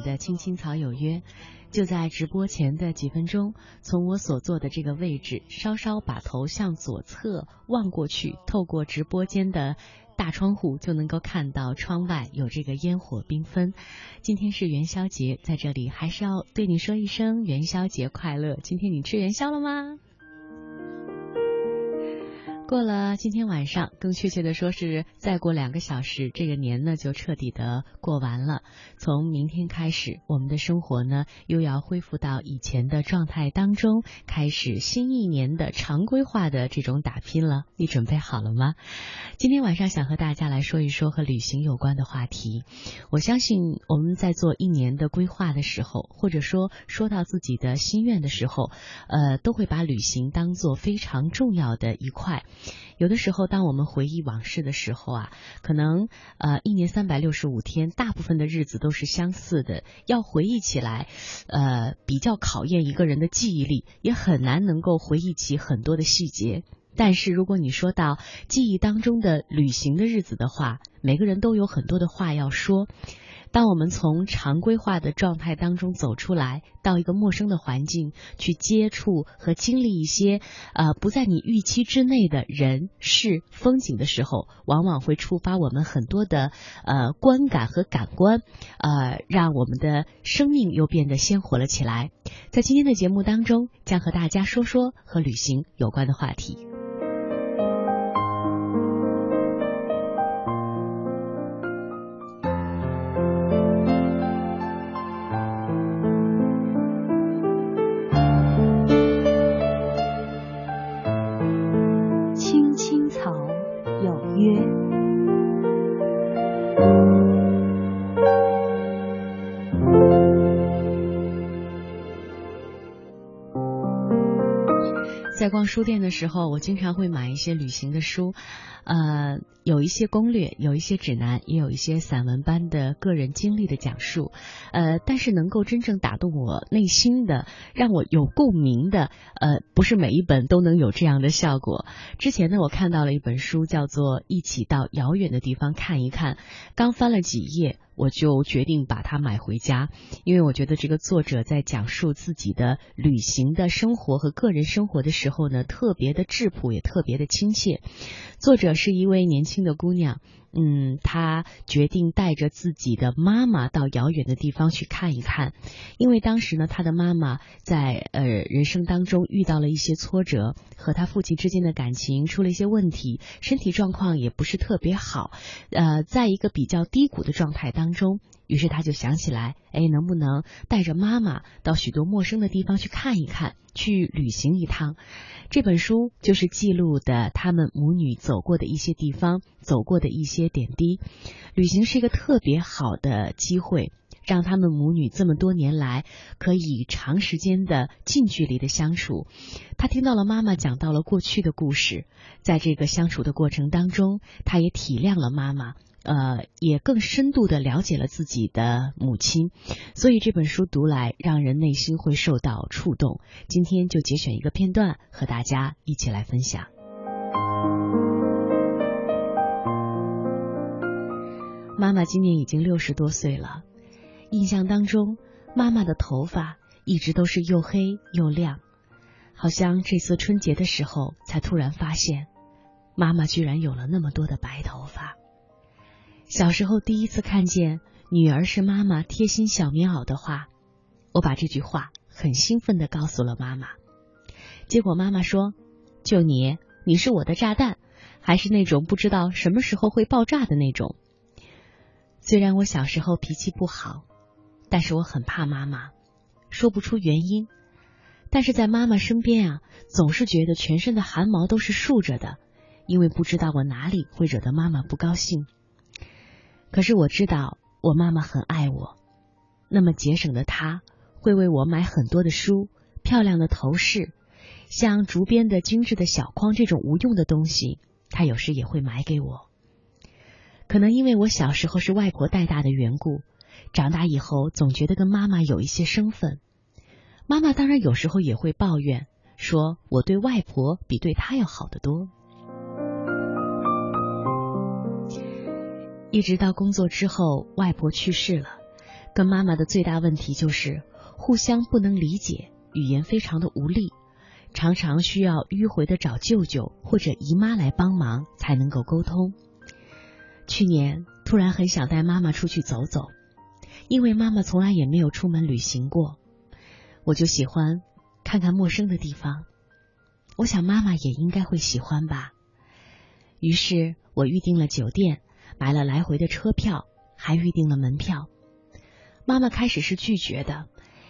的青青草有约，就在直播前的几分钟，从我所坐的这个位置，稍稍把头向左侧望过去，透过直播间的大窗户就能够看到窗外有这个烟火缤纷。今天是元宵节，在这里还是要对你说一声元宵节快乐。今天你吃元宵了吗？过了今天晚上，更确切的说是再过两个小时，这个年呢就彻底的过完了。从明天开始，我们的生活呢又要恢复到以前的状态当中，开始新一年的常规化的这种打拼了。你准备好了吗？今天晚上想和大家来说一说和旅行有关的话题。我相信我们在做一年的规划的时候，或者说说到自己的心愿的时候，呃，都会把旅行当做非常重要的一块。有的时候，当我们回忆往事的时候啊，可能呃一年三百六十五天，大部分的日子都是相似的。要回忆起来，呃，比较考验一个人的记忆力，也很难能够回忆起很多的细节。但是如果你说到记忆当中的旅行的日子的话，每个人都有很多的话要说。当我们从常规化的状态当中走出来，到一个陌生的环境去接触和经历一些呃不在你预期之内的人事风景的时候，往往会触发我们很多的呃观感和感官，呃，让我们的生命又变得鲜活了起来。在今天的节目当中，将和大家说说和旅行有关的话题。书店的时候，我经常会买一些旅行的书，呃，有一些攻略，有一些指南，也有一些散文般的个人经历的讲述，呃，但是能够真正打动我内心的，让我有共鸣的，呃，不是每一本都能有这样的效果。之前呢，我看到了一本书，叫做《一起到遥远的地方看一看》，刚翻了几页。我就决定把它买回家，因为我觉得这个作者在讲述自己的旅行的生活和个人生活的时候呢，特别的质朴，也特别的亲切。作者是一位年轻的姑娘。嗯，他决定带着自己的妈妈到遥远的地方去看一看，因为当时呢，他的妈妈在呃人生当中遇到了一些挫折，和他父亲之间的感情出了一些问题，身体状况也不是特别好，呃，在一个比较低谷的状态当中。于是他就想起来，哎，能不能带着妈妈到许多陌生的地方去看一看，去旅行一趟？这本书就是记录的他们母女走过的一些地方，走过的一些点滴。旅行是一个特别好的机会，让他们母女这么多年来可以长时间的近距离的相处。他听到了妈妈讲到了过去的故事，在这个相处的过程当中，他也体谅了妈妈。呃，也更深度的了解了自己的母亲，所以这本书读来让人内心会受到触动。今天就节选一个片段和大家一起来分享。妈妈今年已经六十多岁了，印象当中妈妈的头发一直都是又黑又亮，好像这次春节的时候才突然发现，妈妈居然有了那么多的白头发。小时候第一次看见“女儿是妈妈贴心小棉袄”的话，我把这句话很兴奋的告诉了妈妈。结果妈妈说：“就你，你是我的炸弹，还是那种不知道什么时候会爆炸的那种。”虽然我小时候脾气不好，但是我很怕妈妈，说不出原因。但是在妈妈身边啊，总是觉得全身的汗毛都是竖着的，因为不知道我哪里会惹得妈妈不高兴。可是我知道我妈妈很爱我，那么节省的她会为我买很多的书、漂亮的头饰，像竹编的精致的小筐这种无用的东西，她有时也会买给我。可能因为我小时候是外婆带大的缘故，长大以后总觉得跟妈妈有一些生分。妈妈当然有时候也会抱怨，说我对外婆比对她要好得多。一直到工作之后，外婆去世了，跟妈妈的最大问题就是互相不能理解，语言非常的无力，常常需要迂回的找舅舅或者姨妈来帮忙才能够沟通。去年突然很想带妈妈出去走走，因为妈妈从来也没有出门旅行过，我就喜欢看看陌生的地方。我想妈妈也应该会喜欢吧。于是我预定了酒店，买了来回的车票，还预定了门票。妈妈开始是拒绝的，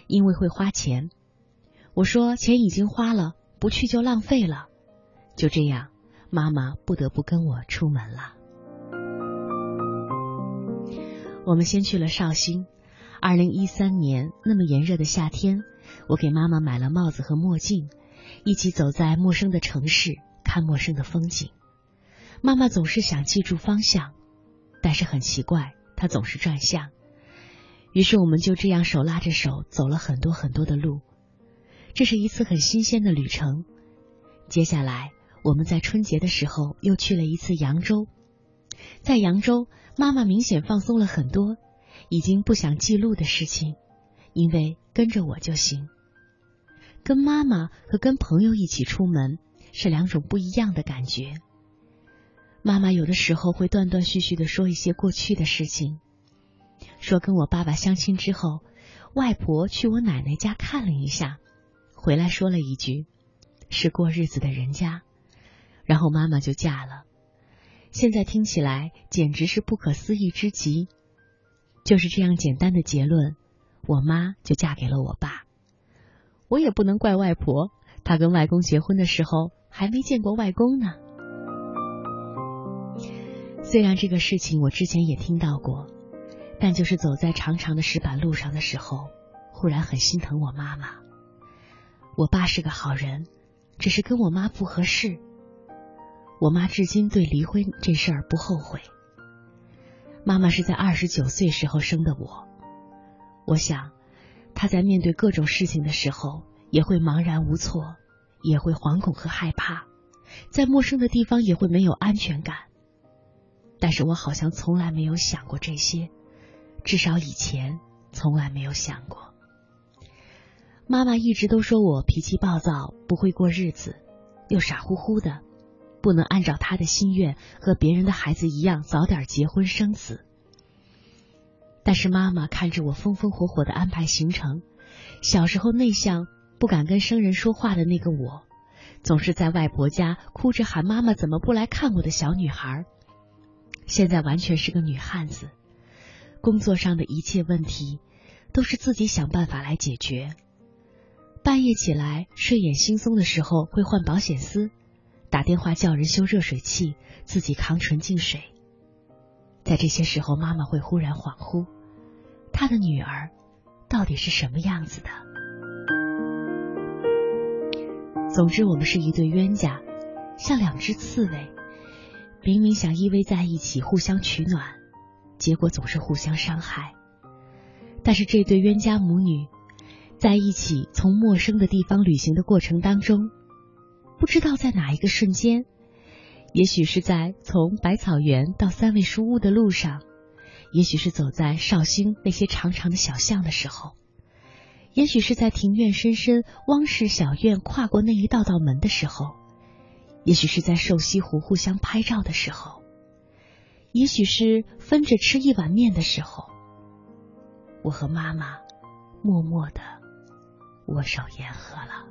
因为会花钱。我说钱已经花了，不去就浪费了。就这样，妈妈不得不跟我出门了。我们先去了绍兴。二零一三年那么炎热的夏天，我给妈妈买了帽子和墨镜，一起走在陌生的城市，看陌生的风景。妈妈总是想记住方向，但是很奇怪，她总是转向。于是我们就这样手拉着手走了很多很多的路，这是一次很新鲜的旅程。接下来我们在春节的时候又去了一次扬州，在扬州。妈妈明显放松了很多，已经不想记录的事情，因为跟着我就行。跟妈妈和跟朋友一起出门是两种不一样的感觉。妈妈有的时候会断断续续的说一些过去的事情，说跟我爸爸相亲之后，外婆去我奶奶家看了一下，回来说了一句是过日子的人家，然后妈妈就嫁了。现在听起来简直是不可思议之极，就是这样简单的结论，我妈就嫁给了我爸。我也不能怪外婆，她跟外公结婚的时候还没见过外公呢。虽然这个事情我之前也听到过，但就是走在长长的石板路上的时候，忽然很心疼我妈妈。我爸是个好人，只是跟我妈不合适。我妈至今对离婚这事儿不后悔。妈妈是在二十九岁时候生的我，我想她在面对各种事情的时候也会茫然无措，也会惶恐和害怕，在陌生的地方也会没有安全感。但是我好像从来没有想过这些，至少以前从来没有想过。妈妈一直都说我脾气暴躁，不会过日子，又傻乎乎的。不能按照她的心愿和别人的孩子一样早点结婚生子，但是妈妈看着我风风火火的安排行程，小时候内向不敢跟生人说话的那个我，总是在外婆家哭着喊妈妈怎么不来看我的小女孩，现在完全是个女汉子，工作上的一切问题都是自己想办法来解决，半夜起来睡眼惺忪的时候会换保险丝。打电话叫人修热水器，自己扛纯净水。在这些时候，妈妈会忽然恍惚，她的女儿到底是什么样子的？总之，我们是一对冤家，像两只刺猬，明明想依偎在一起，互相取暖，结果总是互相伤害。但是，这对冤家母女在一起，从陌生的地方旅行的过程当中。不知道在哪一个瞬间，也许是在从百草园到三味书屋的路上，也许是走在绍兴那些长长的小巷的时候，也许是在庭院深深汪氏小院跨过那一道道门的时候，也许是在瘦西湖互相拍照的时候，也许是分着吃一碗面的时候，我和妈妈默默的握手言和了。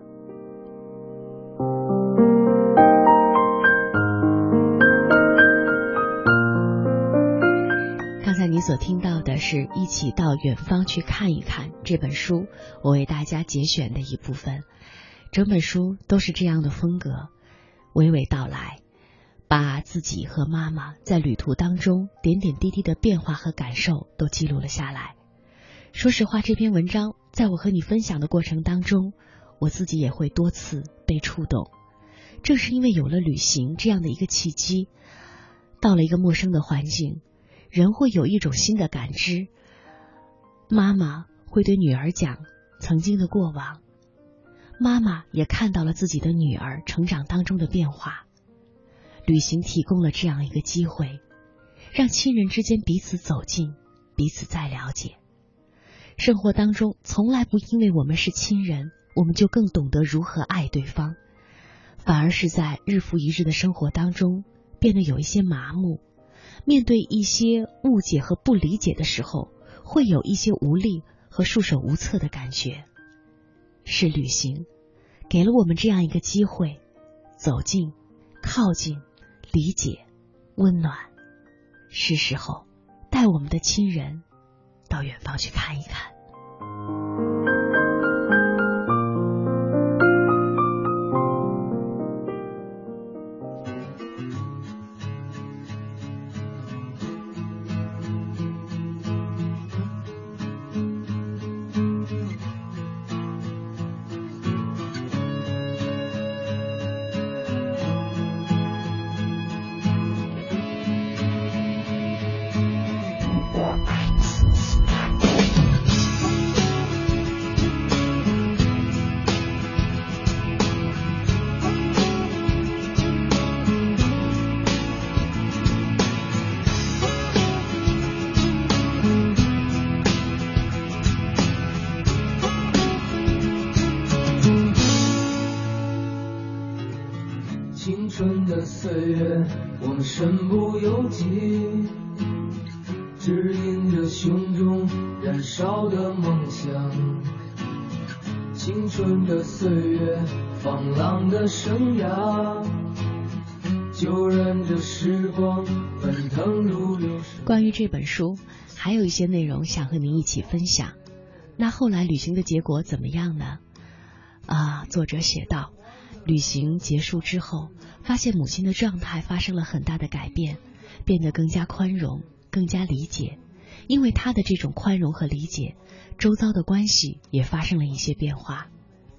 刚才你所听到的是一起到远方去看一看这本书，我为大家节选的一部分。整本书都是这样的风格，娓娓道来，把自己和妈妈在旅途当中点点滴滴的变化和感受都记录了下来。说实话，这篇文章在我和你分享的过程当中。我自己也会多次被触动，正是因为有了旅行这样的一个契机，到了一个陌生的环境，人会有一种新的感知。妈妈会对女儿讲曾经的过往，妈妈也看到了自己的女儿成长当中的变化。旅行提供了这样一个机会，让亲人之间彼此走近，彼此再了解。生活当中从来不因为我们是亲人，我们就更懂得如何爱对方，反而是在日复一日的生活当中变得有一些麻木。面对一些误解和不理解的时候，会有一些无力和束手无策的感觉。是旅行，给了我们这样一个机会，走近、靠近、理解、温暖。是时候带我们的亲人到远方去看一看。这本书，还有一些内容想和您一起分享。那后来旅行的结果怎么样呢？啊，作者写道，旅行结束之后，发现母亲的状态发生了很大的改变，变得更加宽容，更加理解。因为他的这种宽容和理解，周遭的关系也发生了一些变化。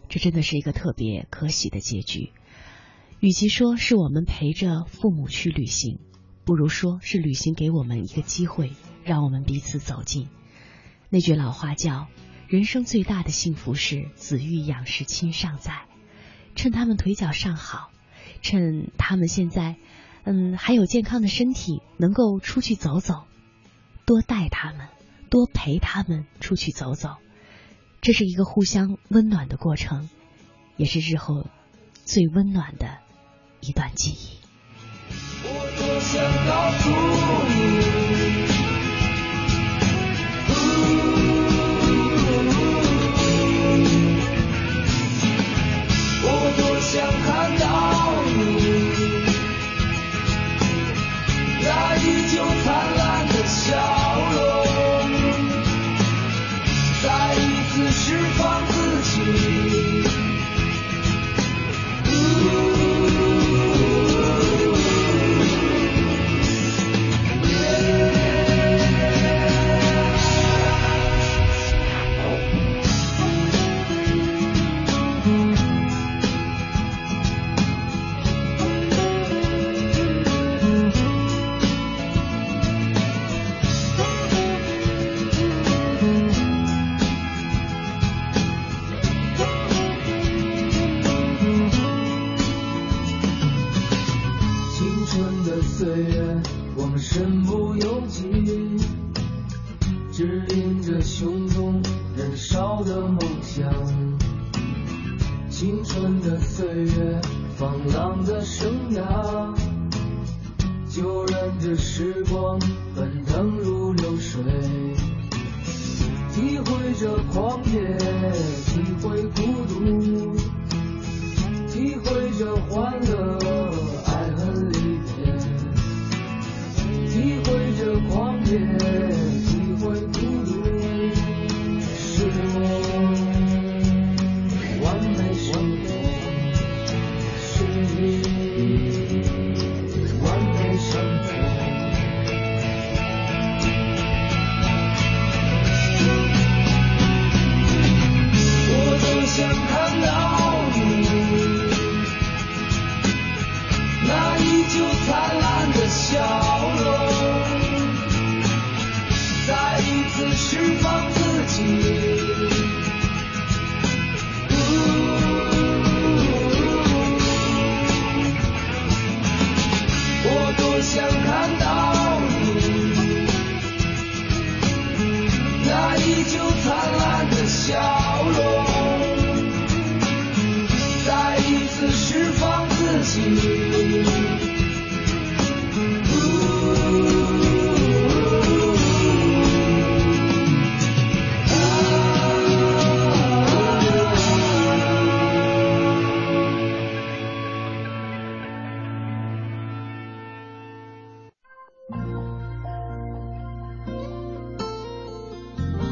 这真的是一个特别可喜的结局。与其说是我们陪着父母去旅行，不如说是旅行给我们一个机会，让我们彼此走近。那句老话叫：“人生最大的幸福是子欲养时亲尚在。”趁他们腿脚尚好，趁他们现在嗯还有健康的身体，能够出去走走，多带他们，多陪他们出去走走。这是一个互相温暖的过程，也是日后最温暖的一段记忆。我多想告诉你。身不由己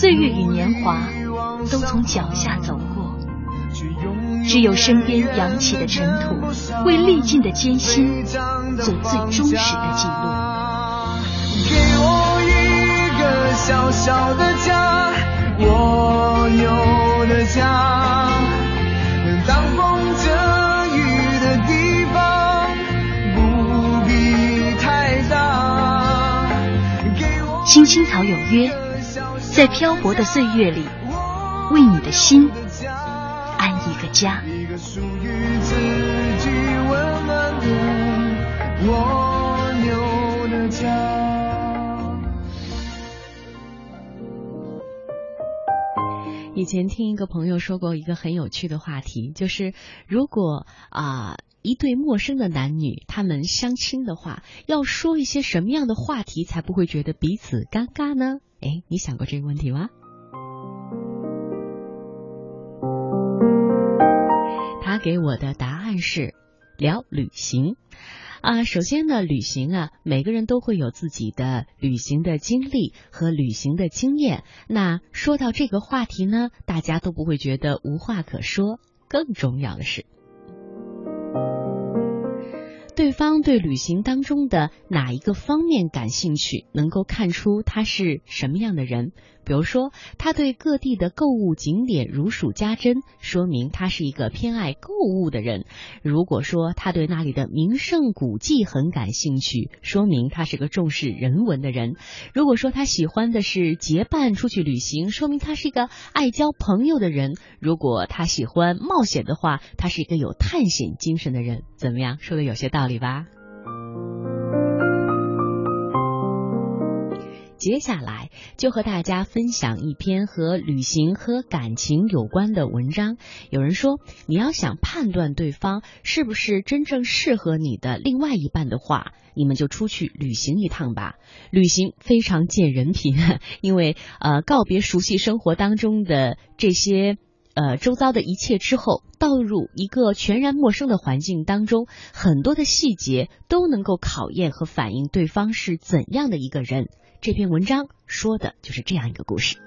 岁月与年华都从脚下走过，只有身边扬起的尘土，为历尽的艰辛做最忠实的记录。给我一个小小的家，我有的家，当风遮雨的地方，不必太大。给我青青草有约，在漂泊的岁月里，为你的心安一个家。一个属于自己温暖的蜗牛的家。以前听一个朋友说过一个很有趣的话题，就是如果啊、一对陌生的男女他们相亲的话，要说一些什么样的话题才不会觉得彼此尴尬呢？哎，你想过这个问题吗？他给我的答案是聊旅行。啊，首先呢，旅行啊，每个人都会有自己的旅行的经历和旅行的经验。那说到这个话题呢，大家都不会觉得无话可说。更重要的是，对方对旅行当中的哪一个方面感兴趣，能够看出他是什么样的人。比如说，他对各地的购物景点如数家珍，说明他是一个偏爱购物的人；如果说他对那里的名胜古迹很感兴趣，说明他是个重视人文的人；如果说他喜欢的是结伴出去旅行，说明他是一个爱交朋友的人；如果他喜欢冒险的话，他是一个有探险精神的人。怎么样？说的有些道理吧？接下来就和大家分享一篇和旅行和感情有关的文章。有人说，你要想判断对方是不是真正适合你的另外一半的话，你们就出去旅行一趟吧。旅行非常见人品，因为呃告别熟悉生活当中的这些。呃，周遭的一切之后，倒入一个全然陌生的环境当中，很多的细节都能够考验和反映对方是怎样的一个人。这篇文章说的就是这样一个故事。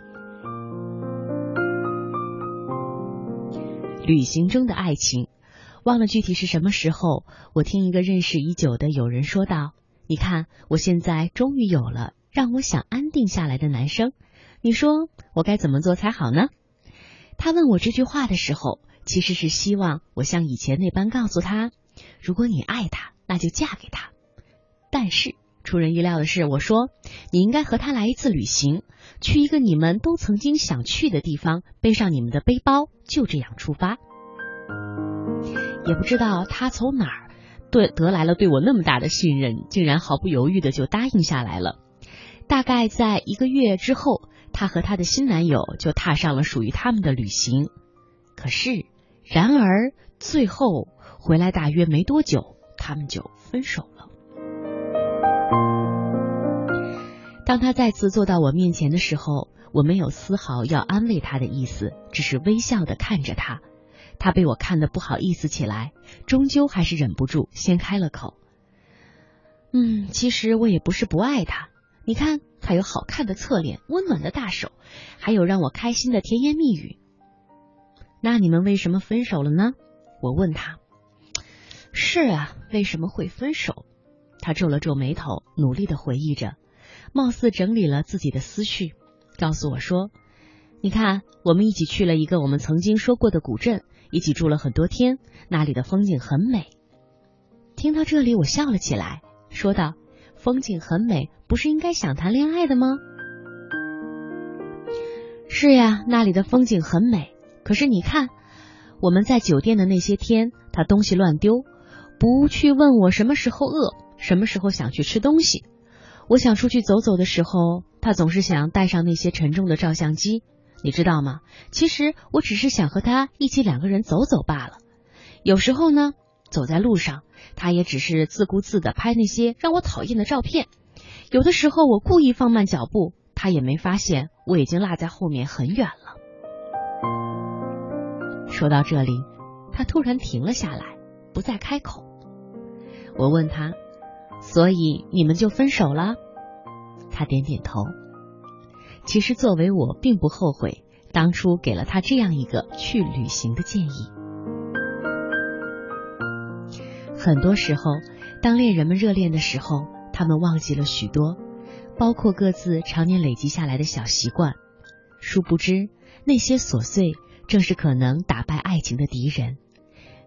旅行中的爱情，忘了具体是什么时候，我听一个认识已久的友人说道：“你看，我现在终于有了让我想安定下来的男生，你说我该怎么做才好呢？”他问我这句话的时候，其实是希望我像以前那般告诉他：如果你爱他，那就嫁给他。但是出人意料的是，我说你应该和他来一次旅行，去一个你们都曾经想去的地方，背上你们的背包，就这样出发。也不知道他从哪儿对得来了对我那么大的信任，竟然毫不犹豫的就答应下来了。大概在一个月之后，她和她的新男友就踏上了属于他们的旅行。可是，然而最后回来大约没多久，他们就分手了。当他再次坐到我面前的时候，我没有丝毫要安慰他的意思，只是微笑的看着他。他被我看得不好意思起来，终究还是忍不住先开了口：“嗯，其实我也不是不爱他。你看，他有好看的侧脸，温暖的大手，还有让我开心的甜言蜜语。那你们为什么分手了呢？”我问他。是啊，为什么会分手？他皱了皱眉头，努力的回忆着，貌似整理了自己的思绪，告诉我说：“你看，我们一起去了一个我们曾经说过的古镇，一起住了很多天，那里的风景很美。”听到这里，我笑了起来，说道：“风景很美，不是应该想谈恋爱的吗？”是呀，那里的风景很美，可是你看，我们在酒店的那些天，他东西乱丢，不去问我什么时候饿，什么时候想去吃东西。我想出去走走的时候，他总是想带上那些沉重的照相机，你知道吗？其实我只是想和他一起两个人走走罢了。有时候呢，走在路上，他也只是自顾自的拍那些让我讨厌的照片。有的时候我故意放慢脚步，他也没发现我已经落在后面很远了。说到这里，他突然停了下来，不再开口。我问他：“所以你们就分手了？”他点点头。其实作为我，并不后悔当初给了他这样一个去旅行的建议。很多时候，当恋人们热恋的时候，他们忘记了许多，包括各自常年累积下来的小习惯。殊不知，那些琐碎正是可能打败爱情的敌人。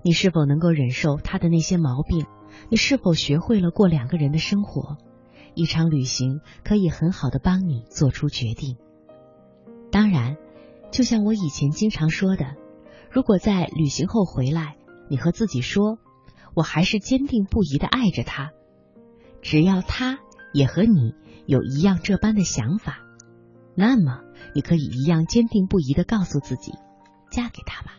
你是否能够忍受他的那些毛病？你是否学会了过两个人的生活？一场旅行可以很好的帮你做出决定。当然，就像我以前经常说的，如果在旅行后回来，你和自己说，我还是坚定不移的爱着他，只要他也和你有一样这般的想法，那么你可以一样坚定不移的告诉自己，嫁给他吧。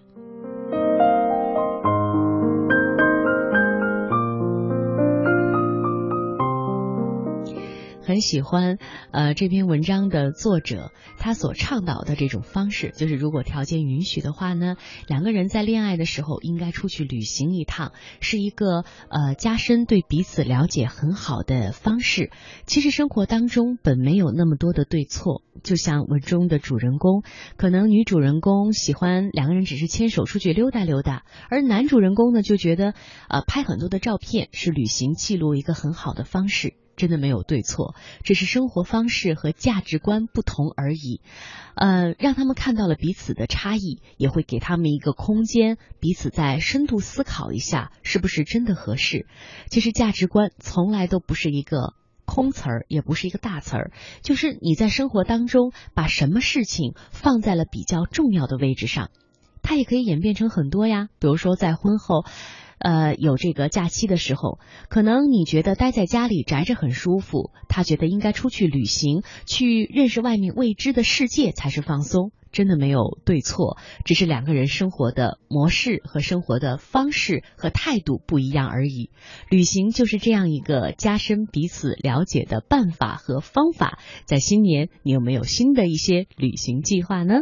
很喜欢，呃，这篇文章的作者他所倡导的这种方式，就是如果条件允许的话呢，两个人在恋爱的时候应该出去旅行一趟，是一个呃加深对彼此了解很好的方式。其实生活当中本没有那么多的对错，就像文中的主人公，可能女主人公喜欢两个人只是牵手出去溜达溜达，而男主人公呢就觉得呃拍很多的照片是旅行记录一个很好的方式。真的没有对错，只是生活方式和价值观不同而已。呃，让他们看到了彼此的差异，也会给他们一个空间，彼此再深度思考一下，是不是真的合适。其实价值观从来都不是一个空词儿，也不是一个大词儿，就是你在生活当中把什么事情放在了比较重要的位置上，它也可以演变成很多呀。比如说在婚后。呃，有这个假期的时候，可能你觉得待在家里宅着很舒服，他觉得应该出去旅行，去认识外面未知的世界才是放松。真的没有对错，只是两个人生活的模式和生活的方式和态度不一样而已。旅行就是这样一个加深彼此了解的办法和方法。在新年，你有没有新的一些旅行计划呢？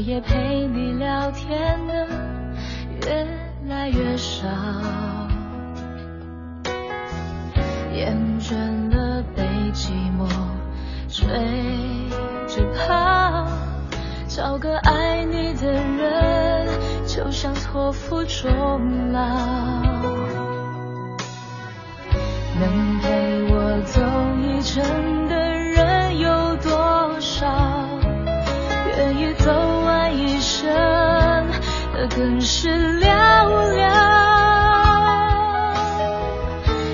夜陪你聊天的越来越少，厌倦了被寂寞追着跑，找个爱你的人，就像托付终老，能陪我走一程的更是寥寥，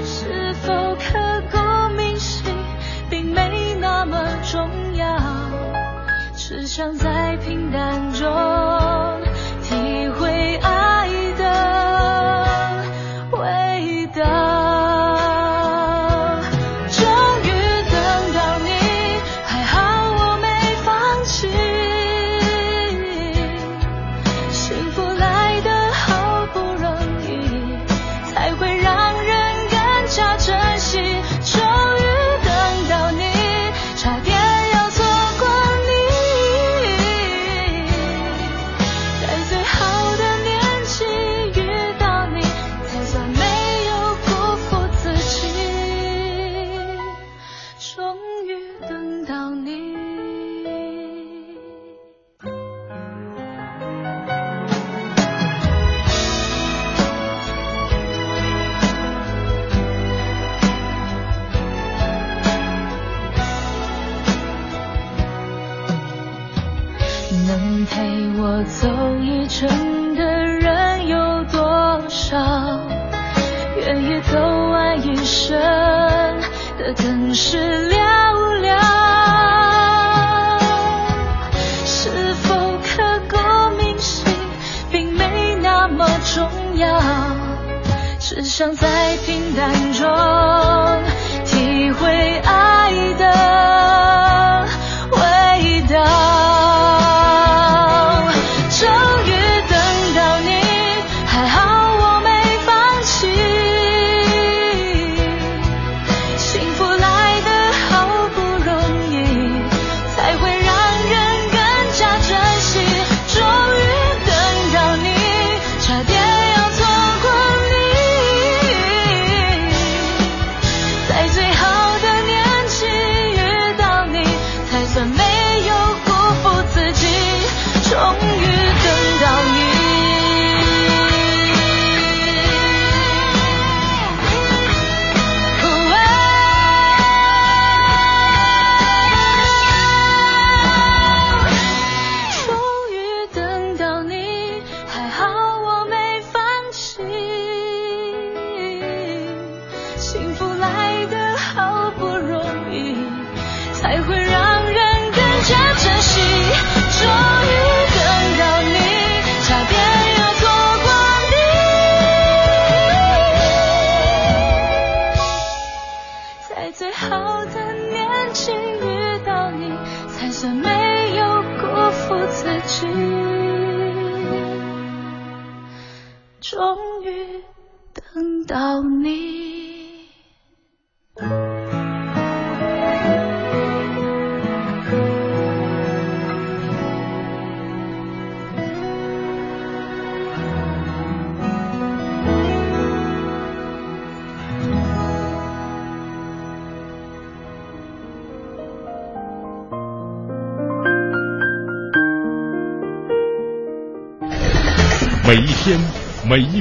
是否刻骨铭心并没那么重要，只想在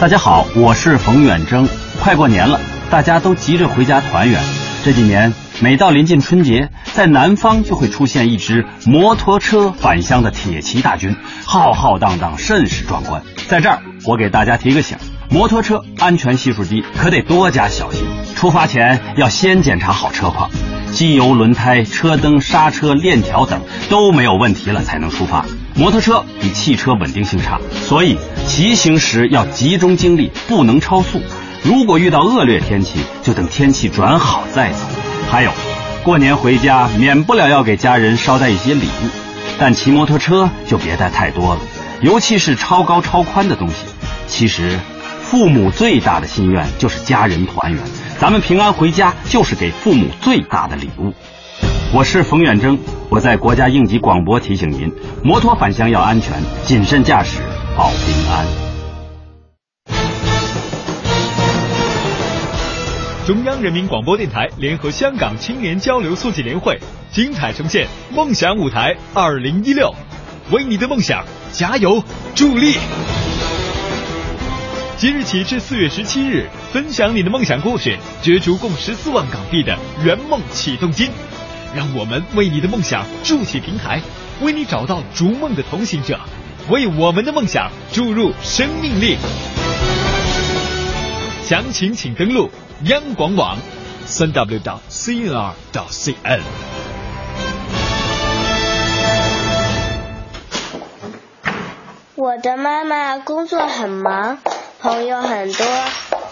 大家好，我是冯远征。快过年了，大家都急着回家团圆。这几年，每到临近春节，在南方就会出现一支摩托车返乡的铁骑大军，浩浩荡荡，甚是壮观。在这儿，我给大家提个醒：摩托车安全系数低，可得多加小心。出发前要先检查好车况，机油、轮胎、车灯、刹车、链条等都没有问题了才能出发。摩托车比汽车稳定性差，所以骑行时要集中精力，不能超速。如果遇到恶劣天气，就等天气转好再走。还有，过年回家免不了要给家人捎带一些礼物，但骑摩托车就别带太多了，尤其是超高超宽的东西。其实，父母最大的心愿就是家人团圆，咱们平安回家就是给父母最大的礼物。我是冯远征，我在国家应急广播提醒您：摩托返乡要安全，谨慎驾驶保平安。中央人民广播电台联合香港青年交流促进联会精彩呈现《梦想舞台二零一六》，为你的梦想加油助力。即日起至四月十七日，分享你的梦想故事，角逐共十四万港币的圆梦启动金。让我们为你的梦想筑起平台，为你找到逐梦的同行者，为我们的梦想注入生命力。详情请登录央广网，三 w 到 cnr 到 cn。我的妈妈工作很忙，朋友很多，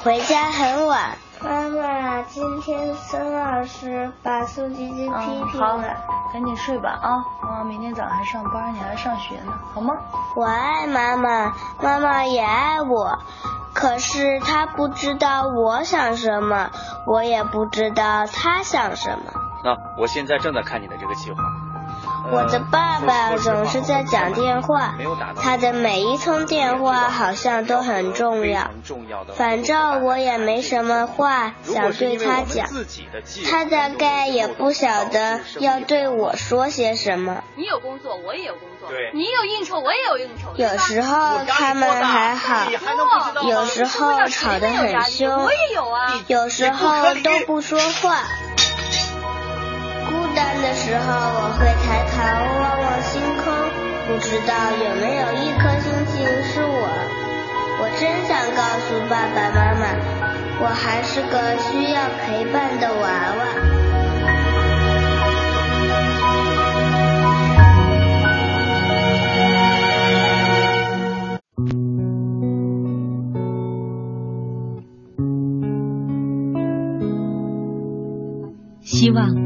回家很晚。妈妈今天孙老师把宋晶晶批评了。好，赶紧睡吧啊！妈妈明天早上还上班，你还上学呢，好吗？我爱妈妈，妈妈也爱我，可是她不知道我想什么，我也不知道她想什么。那我现在正在看你的这个计划。我的爸爸总是在讲电话，他的每一通电话好像都很重要。反正我也没什么话想对他讲，他大概也不晓得要对我说些什么。你有工作，我也有工作；你有应酬，我也有应酬。有时候他们还好，有时候吵得很凶，我也有啊。有时候都不说话。孤单的时候，我会抬头望望星空，不知道有没有一颗星星是我。我真想告诉爸爸妈妈，我还是个需要陪伴的娃娃。希望。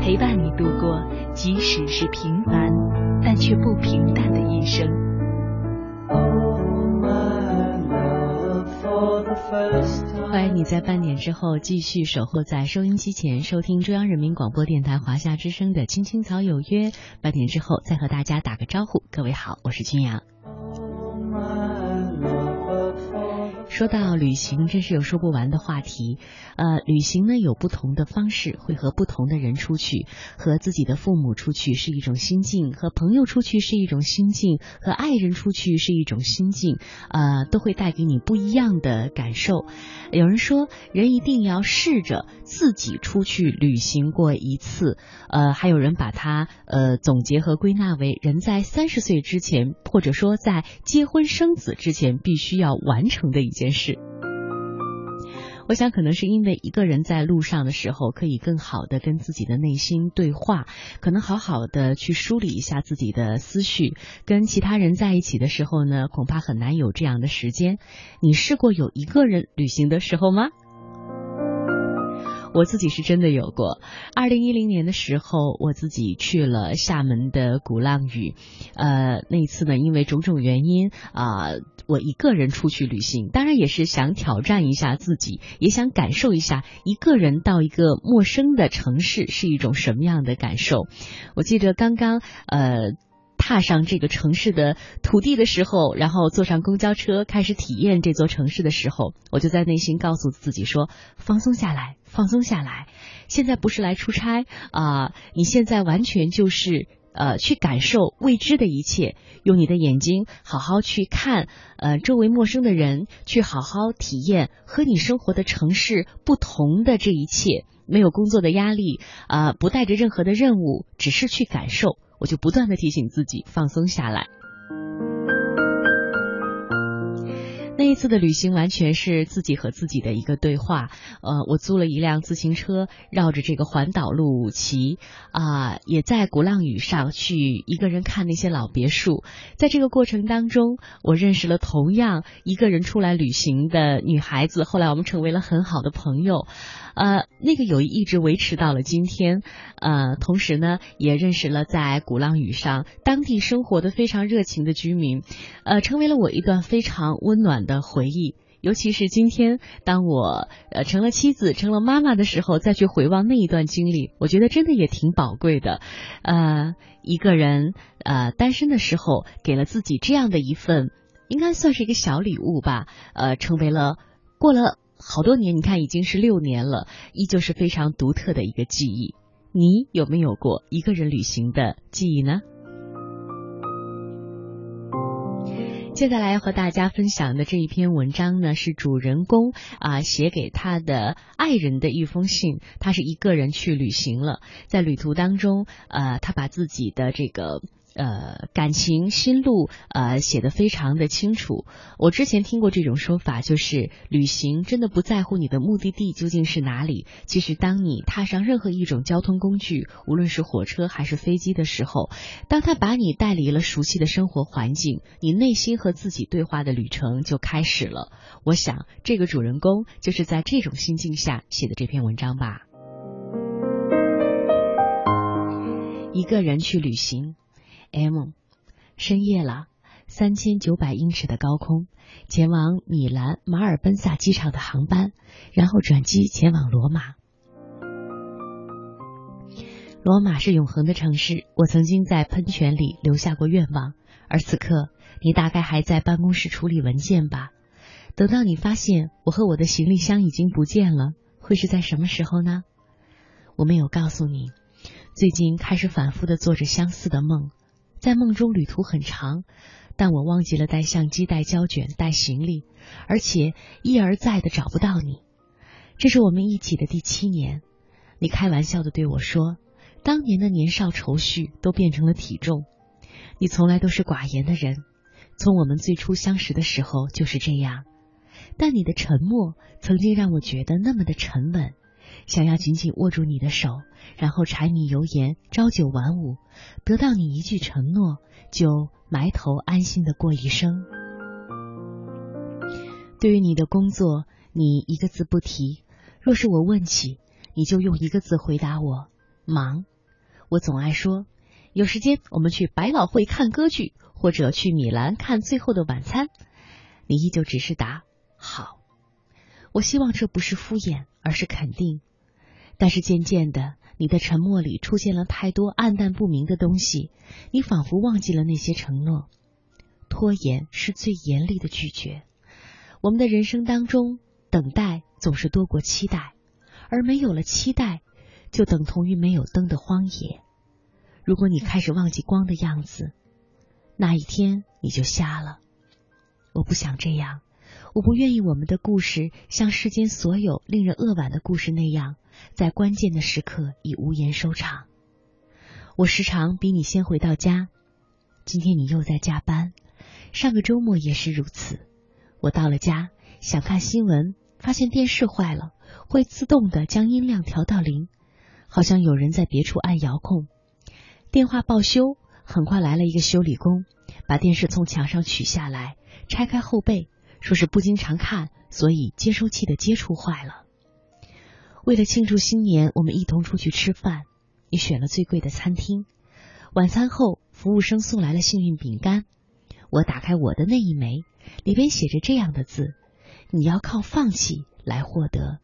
陪伴你度过，即使是平凡，但却不平淡的一生。欢迎你在半点之后继续守候在收音机前，收听中央人民广播电台华夏之声的《青青草有约》。半点之后再和大家打个招呼，各位好，我是君阳。说到旅行，真是有说不完的话题。呃，旅行呢有不同的方式，会和不同的人出去。和自己的父母出去是一种心境，和朋友出去是一种心境，和爱人出去是一种心境。呃，都会带给你不一样的感受。有人说，人一定要试着自己出去旅行过一次。呃，还有人把它呃总结和归纳为人在三十岁之前，或者说在结婚生子之前，必须要完成的一件。是，我想可能是因为一个人在路上的时候，可以更好的跟自己的内心对话，可能好好的去梳理一下自己的思绪。跟其他人在一起的时候呢，恐怕很难有这样的时间。你试过有一个人旅行的时候吗？我自己是真的有过。二零一零年的时候，我自己去了厦门的鼓浪屿。呃，那一次呢，因为种种原因啊，我一个人出去旅行，当然也是想挑战一下自己，也想感受一下一个人到一个陌生的城市是一种什么样的感受。我记得刚刚呃。踏上这个城市的土地的时候，然后坐上公交车开始体验这座城市的时候，我就在内心告诉自己说：放松下来，放松下来。现在不是来出差啊，你现在完全就是呃去感受未知的一切，用你的眼睛好好去看呃周围陌生的人，去好好体验和你生活的城市不同的这一切。没有工作的压力啊，不带着任何的任务，只是去感受。我就不断的提醒自己放松下来。那一次的旅行完全是自己和自己的一个对话。呃，我租了一辆自行车，绕着这个环岛路骑啊，也在鼓浪屿上去一个人看那些老别墅。在这个过程当中，我认识了同样一个人出来旅行的女孩子，后来我们成为了很好的朋友。呃，那个友谊一直维持到了今天。呃，同时呢，也认识了在鼓浪屿上当地生活的非常热情的居民，呃，成为了我一段非常温暖的回忆。尤其是今天，当我呃成了妻子、成了妈妈的时候，再去回望那一段经历，我觉得真的也挺宝贵的。呃，一个人呃单身的时候，给了自己这样的一份，应该算是一个小礼物吧。呃，成为了过了。好多年，你看已经是六年了，依旧是非常独特的一个记忆。你有没有过一个人旅行的记忆呢？接下来要和大家分享的这一篇文章呢，是主人公啊写给他的爱人的一封信。他是一个人去旅行了，在旅途当中，呃，他把自己的这个。呃，感情心路呃写的非常的清楚。我之前听过这种说法，就是旅行真的不在乎你的目的地究竟是哪里。其实，当你踏上任何一种交通工具，无论是火车还是飞机的时候，当他把你带离了熟悉的生活环境，你内心和自己对话的旅程就开始了。我想，这个主人公就是在这种心境下写的这篇文章吧。一个人去旅行。M，深夜了，三千九百英尺的高空，前往米兰马尔奔萨机场的航班，然后转机前往罗马。罗马是永恒的城市，我曾经在喷泉里留下过愿望，而此刻你大概还在办公室处理文件吧？等到你发现我和我的行李箱已经不见了，会是在什么时候呢？我没有告诉你，最近开始反复的做着相似的梦。在梦中，旅途很长，但我忘记了带相机、带胶卷、带行李，而且一而再的找不到你。这是我们一起的第七年。你开玩笑的对我说：“当年的年少愁绪都变成了体重。”你从来都是寡言的人，从我们最初相识的时候就是这样。但你的沉默曾经让我觉得那么的沉稳。想要紧紧握住你的手，然后柴米油盐朝九晚五，得到你一句承诺，就埋头安心的过一生。对于你的工作，你一个字不提；若是我问起，你就用一个字回答我：忙。我总爱说，有时间我们去百老汇看歌剧，或者去米兰看《最后的晚餐》，你依旧只是答好。我希望这不是敷衍，而是肯定。但是渐渐的，你的沉默里出现了太多暗淡不明的东西，你仿佛忘记了那些承诺。拖延是最严厉的拒绝。我们的人生当中，等待总是多过期待，而没有了期待，就等同于没有灯的荒野。如果你开始忘记光的样子，那一天你就瞎了。我不想这样。我不愿意我们的故事像世间所有令人扼腕的故事那样，在关键的时刻以无言收场。我时常比你先回到家，今天你又在加班，上个周末也是如此。我到了家，想看新闻，发现电视坏了，会自动的将音量调到零，好像有人在别处按遥控。电话报修，很快来了一个修理工，把电视从墙上取下来，拆开后背。说是不经常看，所以接收器的接触坏了。为了庆祝新年，我们一同出去吃饭。你选了最贵的餐厅。晚餐后，服务生送来了幸运饼干。我打开我的那一枚，里边写着这样的字：“你要靠放弃来获得。”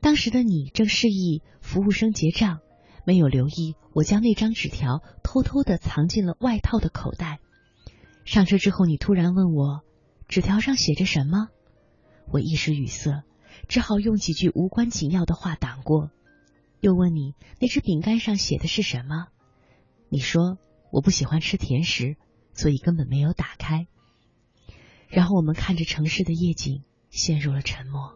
当时的你正示意服务生结账，没有留意我将那张纸条偷偷的藏进了外套的口袋。上车之后，你突然问我。纸条上写着什么？我一时语塞，只好用几句无关紧要的话挡过。又问你那只饼干上写的是什么？你说我不喜欢吃甜食，所以根本没有打开。然后我们看着城市的夜景，陷入了沉默。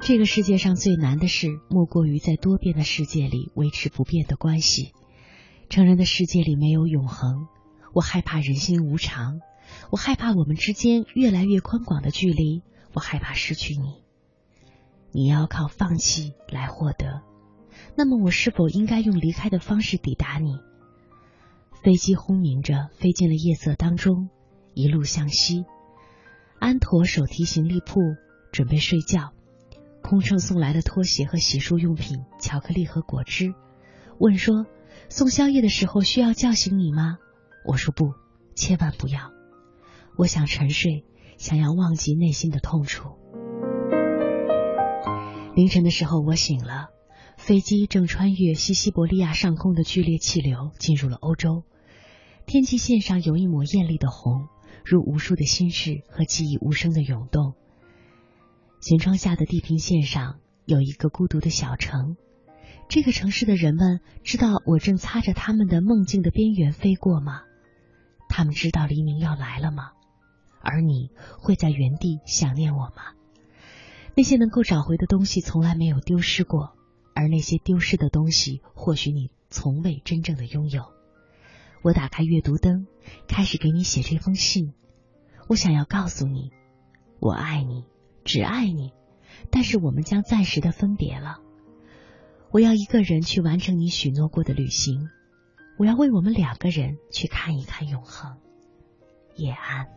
这个世界上最难的事，莫过于在多变的世界里维持不变的关系。成人的世界里没有永恒。我害怕人心无常，我害怕我们之间越来越宽广的距离，我害怕失去你。你要靠放弃来获得，那么我是否应该用离开的方式抵达你？飞机轰鸣着飞进了夜色当中，一路向西。安妥手提行李铺，准备睡觉。空乘送来了拖鞋和洗漱用品、巧克力和果汁，问说：送宵夜的时候需要叫醒你吗？我说不，千万不要。我想沉睡，想要忘记内心的痛楚。凌晨的时候，我醒了，飞机正穿越西西伯利亚上空的剧烈气流，进入了欧洲。天际线上有一抹艳丽的红，如无数的心事和记忆无声的涌动。舷窗下的地平线上有一个孤独的小城，这个城市的人们知道我正擦着他们的梦境的边缘飞过吗？他们知道黎明要来了吗？而你会在原地想念我吗？那些能够找回的东西从来没有丢失过，而那些丢失的东西，或许你从未真正的拥有。我打开阅读灯，开始给你写这封信。我想要告诉你，我爱你，只爱你，但是我们将暂时的分别了。我要一个人去完成你许诺过的旅行，我要为我们两个人去看一看永恒。夜安。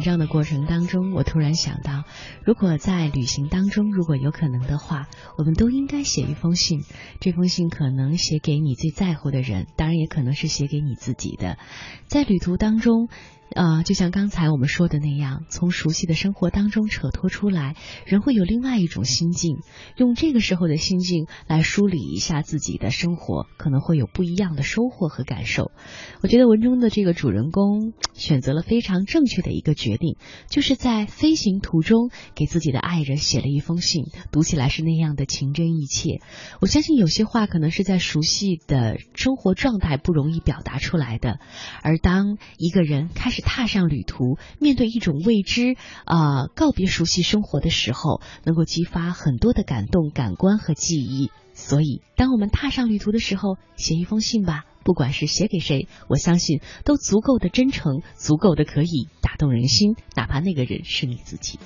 账的过程当中，我突然想到，如果在旅行当中，如果有可能的话，我们都应该写一封信。这封信可能写给你最在乎的人，当然也可能是写给你自己的。在旅途当中。呃，就像刚才我们说的那样，从熟悉的生活当中扯脱出来，人会有另外一种心境。用这个时候的心境来梳理一下自己的生活，可能会有不一样的收获和感受。我觉得文中的这个主人公选择了非常正确的一个决定，就是在飞行途中给自己的爱人写了一封信，读起来是那样的情真意切。我相信有些话可能是在熟悉的生活状态不容易表达出来的，而当一个人开始。踏上旅途，面对一种未知，啊，告别熟悉生活的时候，能够激发很多的感动、感官和记忆。所以，当我们踏上旅途的时候，写一封信吧，不管是写给谁，我相信都足够的真诚，足够的可以打动人心，哪怕那个人是你自己。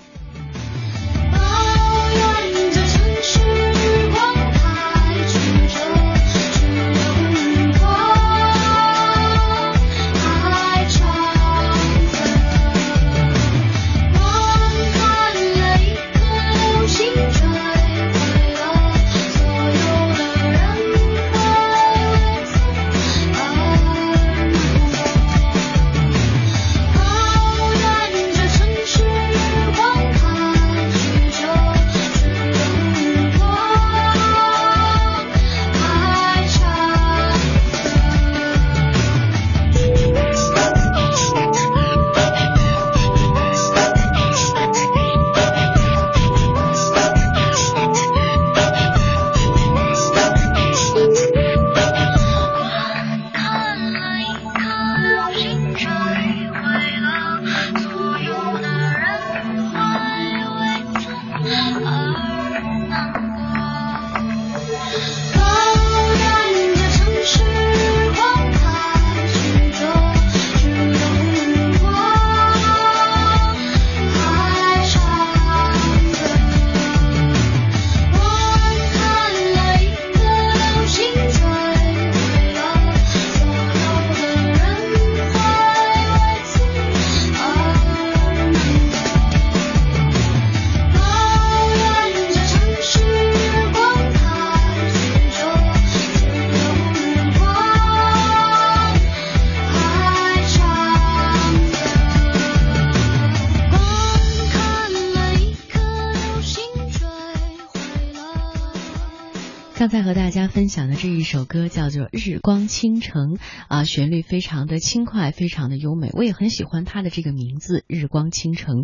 大家分享的这一首歌叫做《日光倾城》，啊，旋律非常的轻快，非常的优美。我也很喜欢它的这个名字《日光倾城》。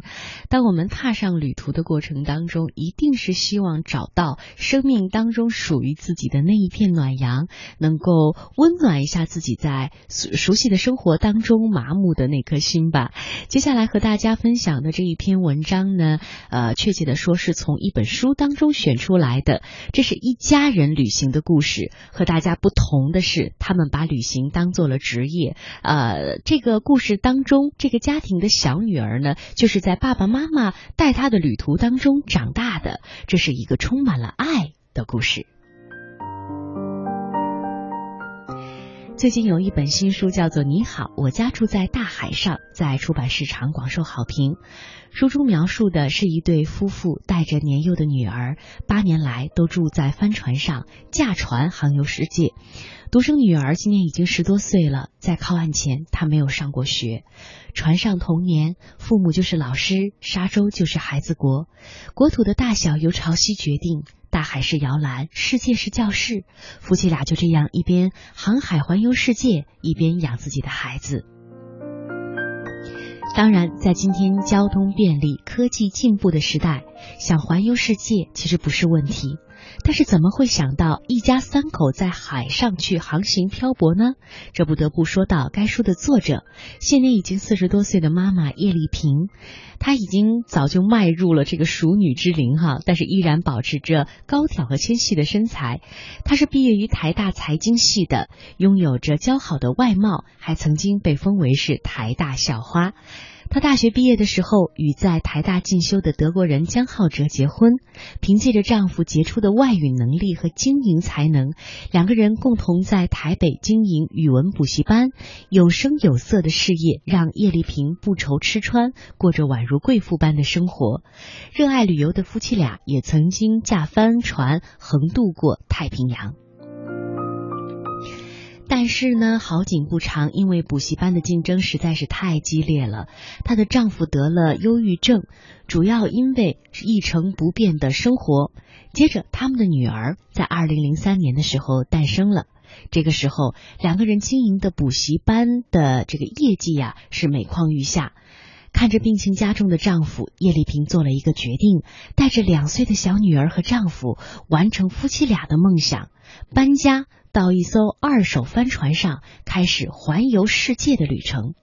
当我们踏上旅途的过程当中，一定是希望找到生命当中属于自己的那一片暖阳，能够温暖一下自己在熟悉的生活当中麻木的那颗心吧。接下来和大家分享的这一篇文章呢，呃，确切的说是从一本书当中选出来的，这是一家。人旅行的故事和大家不同的是，他们把旅行当做了职业。呃，这个故事当中，这个家庭的小女儿呢，就是在爸爸妈妈带她的旅途当中长大的。这是一个充满了爱的故事。最近有一本新书叫做《你好，我家住在大海上》，在出版市场广受好评。书中描述的是一对夫妇带着年幼的女儿，八年来都住在帆船上，驾船航游世界。独生女儿今年已经十多岁了，在靠岸前，她没有上过学。船上童年，父母就是老师，沙洲就是孩子国，国土的大小由潮汐决定。大海是摇篮，世界是教室。夫妻俩就这样一边航海环游世界，一边养自己的孩子。当然，在今天交通便利、科技进步的时代，想环游世界其实不是问题。但是怎么会想到一家三口在海上去航行漂泊呢？这不得不说到该书的作者，现年已经四十多岁的妈妈叶丽萍。她已经早就迈入了这个熟女之龄哈，但是依然保持着高挑和纤细的身材。她是毕业于台大财经系的，拥有着姣好的外貌，还曾经被封为是台大校花。她大学毕业的时候，与在台大进修的德国人江浩哲结婚。凭借着丈夫杰出的外语能力和经营才能，两个人共同在台北经营语文补习班，有声有色的事业让叶丽萍不愁吃穿，过着宛如贵妇般的生活。热爱旅游的夫妻俩也曾经驾帆船横渡过太平洋。但是呢，好景不长，因为补习班的竞争实在是太激烈了。她的丈夫得了忧郁症，主要因为一成不变的生活。接着，他们的女儿在二零零三年的时候诞生了。这个时候，两个人经营的补习班的这个业绩呀是每况愈下。看着病情加重的丈夫，叶丽萍做了一个决定，带着两岁的小女儿和丈夫，完成夫妻俩的梦想，搬家。到一艘二手帆船上，开始环游世界的旅程。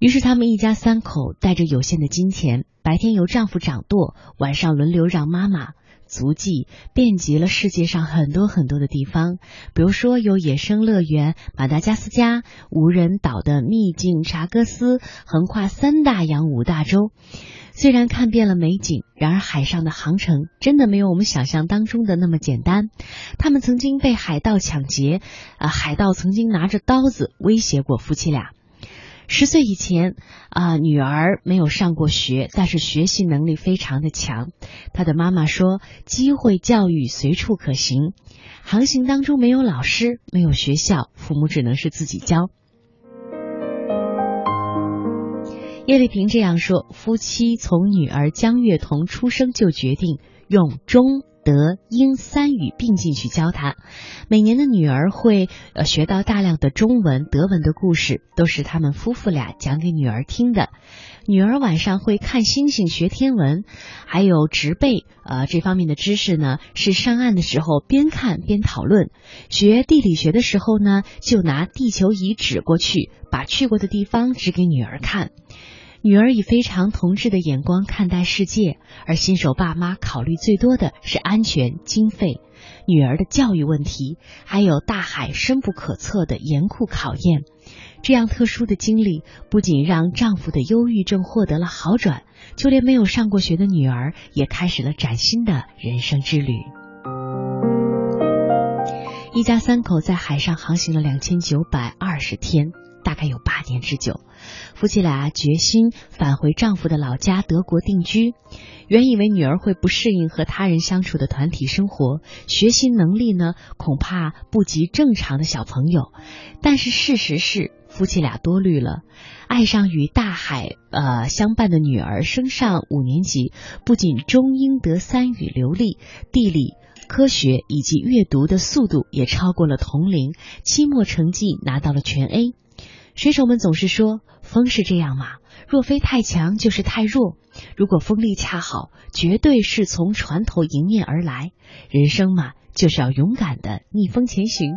于是，他们一家三口带着有限的金钱，白天由丈夫掌舵，晚上轮流让妈妈。足迹遍及了世界上很多很多的地方，比如说有野生乐园马达加斯加、无人岛的秘境查戈斯，横跨三大洋五大洲。虽然看遍了美景，然而海上的航程真的没有我们想象当中的那么简单。他们曾经被海盗抢劫，啊，海盗曾经拿着刀子威胁过夫妻俩。十岁以前，啊，女儿没有上过学，但是学习能力非常的强。她的妈妈说，机会教育随处可行。航行当中没有老师，没有学校，父母只能是自己教。叶丽萍这样说：“夫妻从女儿江月彤出生就决定用中、德、英三语并进去教她。每年的女儿会呃学到大量的中文、德文的故事，都是他们夫妇俩讲给女儿听的。女儿晚上会看星星学天文，还有植被呃这方面的知识呢，是上岸的时候边看边讨论。学地理学的时候呢，就拿地球仪指过去，把去过的地方指给女儿看。”女儿以非常同志的眼光看待世界，而新手爸妈考虑最多的是安全、经费、女儿的教育问题，还有大海深不可测的严酷考验。这样特殊的经历，不仅让丈夫的忧郁症获得了好转，就连没有上过学的女儿也开始了崭新的人生之旅。一家三口在海上航行了两千九百二十天。大概有八年之久。夫妻俩决心返回丈夫的老家德国定居。原以为女儿会不适应和他人相处的团体生活，学习能力呢恐怕不及正常的小朋友。但是事实是，夫妻俩多虑了。爱上与大海呃相伴的女儿，升上五年级，不仅中英德三语流利，地理、科学以及阅读的速度也超过了同龄，期末成绩拿到了全 A。水手们总是说，风是这样嘛，若非太强，就是太弱。如果风力恰好，绝对是从船头迎面而来。人生嘛，就是要勇敢的逆风前行。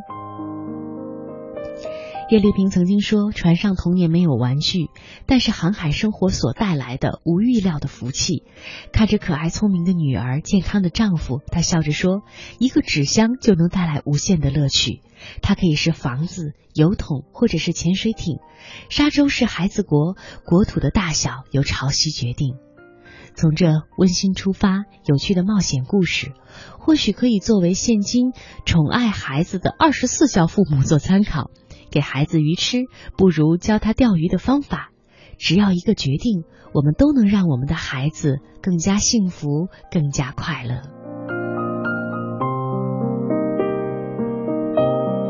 叶丽萍曾经说：“船上童年没有玩具，但是航海生活所带来的无预料的福气。”看着可爱聪明的女儿、健康的丈夫，她笑着说：“一个纸箱就能带来无限的乐趣。它可以是房子、油桶，或者是潜水艇。沙洲是孩子国，国土的大小由潮汐决定。”从这温馨出发，有趣的冒险故事，或许可以作为现今宠爱孩子的二十四孝父母做参考。给孩子鱼吃，不如教他钓鱼的方法。只要一个决定，我们都能让我们的孩子更加幸福，更加快乐。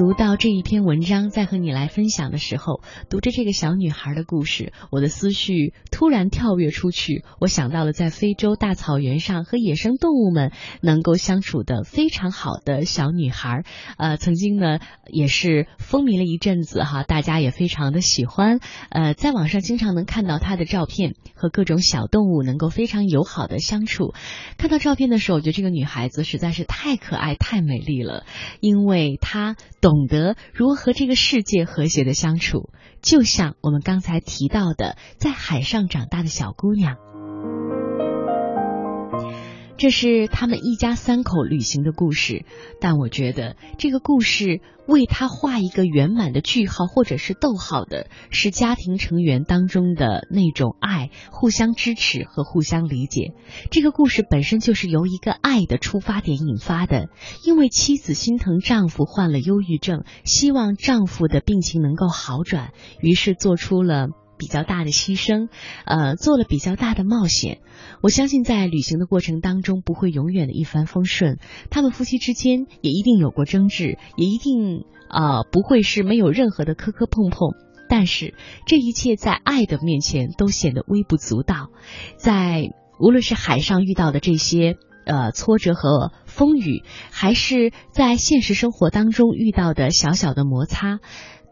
读到这一篇文章，在和你来分享的时候，读着这个小女孩的故事，我的思绪突然跳跃出去，我想到了在非洲大草原上和野生动物们能够相处的非常好的小女孩。呃，曾经呢也是风靡了一阵子哈，大家也非常的喜欢。呃，在网上经常能看到她的照片，和各种小动物能够非常友好的相处。看到照片的时候，我觉得这个女孩子实在是太可爱、太美丽了，因为她懂。懂得如何和这个世界和谐的相处，就像我们刚才提到的，在海上长大的小姑娘。这是他们一家三口旅行的故事，但我觉得这个故事为他画一个圆满的句号或者是逗号的，是家庭成员当中的那种爱，互相支持和互相理解。这个故事本身就是由一个爱的出发点引发的，因为妻子心疼丈夫患了忧郁症，希望丈夫的病情能够好转，于是做出了。比较大的牺牲，呃，做了比较大的冒险。我相信在旅行的过程当中不会永远的一帆风顺，他们夫妻之间也一定有过争执，也一定啊不会是没有任何的磕磕碰碰。但是这一切在爱的面前都显得微不足道。在无论是海上遇到的这些呃挫折和风雨，还是在现实生活当中遇到的小小的摩擦，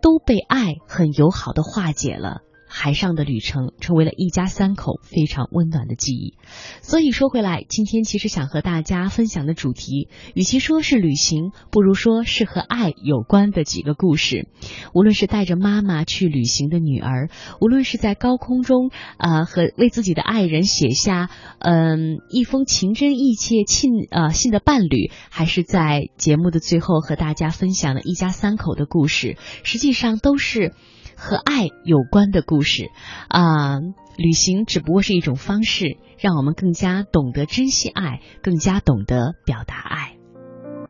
都被爱很友好的化解了。海上的旅程成为了一家三口非常温暖的记忆。所以说回来，今天其实想和大家分享的主题，与其说是旅行，不如说是和爱有关的几个故事。无论是带着妈妈去旅行的女儿，无论是在高空中啊和为自己的爱人写下嗯一封情真意切信呃信的伴侣，还是在节目的最后和大家分享的一家三口的故事，实际上都是。和爱有关的故事啊，旅行只不过是一种方式，让我们更加懂得珍惜爱，更加懂得表达爱。